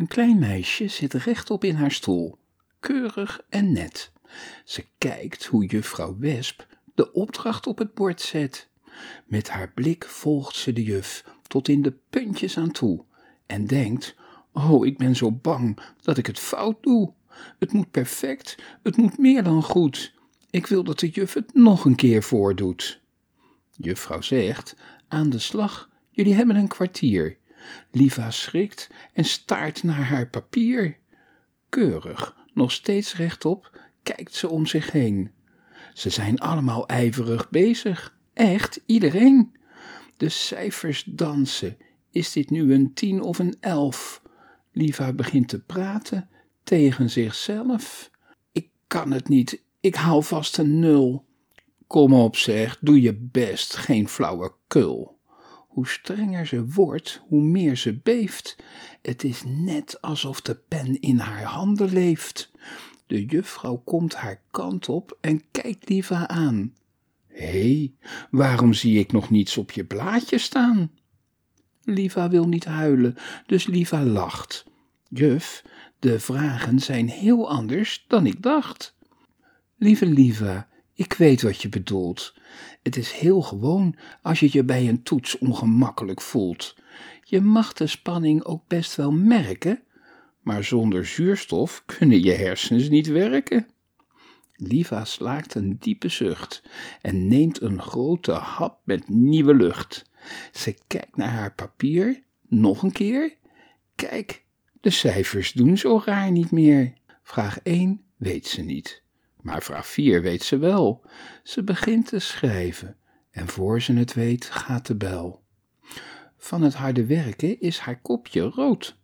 Een klein meisje zit rechtop in haar stoel, keurig en net. Ze kijkt hoe juffrouw Wesp de opdracht op het bord zet. Met haar blik volgt ze de juf tot in de puntjes aan toe en denkt: Oh, ik ben zo bang dat ik het fout doe. Het moet perfect, het moet meer dan goed. Ik wil dat de juf het nog een keer voordoet. Juffrouw zegt: Aan de slag, jullie hebben een kwartier. Liva schrikt en staart naar haar papier. Keurig, nog steeds rechtop, kijkt ze om zich heen. Ze zijn allemaal ijverig bezig, echt iedereen. De cijfers dansen. Is dit nu een tien of een elf? Liva begint te praten tegen zichzelf. Ik kan het niet, ik haal vast een nul. Kom op zeg, doe je best, geen flauwe kul. Hoe strenger ze wordt, hoe meer ze beeft. Het is net alsof de pen in haar handen leeft. De juffrouw komt haar kant op en kijkt Liva aan. Hé, hey, waarom zie ik nog niets op je blaadje staan? Liva wil niet huilen, dus Liva lacht. Juf, de vragen zijn heel anders dan ik dacht. Lieve Liva, ik weet wat je bedoelt. Het is heel gewoon als je je bij een toets ongemakkelijk voelt. Je mag de spanning ook best wel merken, maar zonder zuurstof kunnen je hersens niet werken. Liva slaakt een diepe zucht en neemt een grote hap met nieuwe lucht. Ze kijkt naar haar papier, nog een keer. Kijk, de cijfers doen zo raar niet meer. Vraag 1 weet ze niet, maar vraag 4 weet ze wel. Ze begint te schrijven en voor ze het weet gaat de bel. Van het harde werken is haar kopje rood.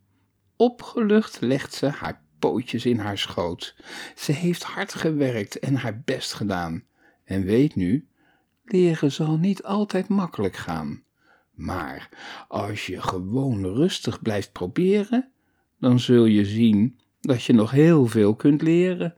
Opgelucht legt ze haar pootjes in haar schoot. Ze heeft hard gewerkt en haar best gedaan. En weet nu, leren zal niet altijd makkelijk gaan. Maar als je gewoon rustig blijft proberen, dan zul je zien dat je nog heel veel kunt leren.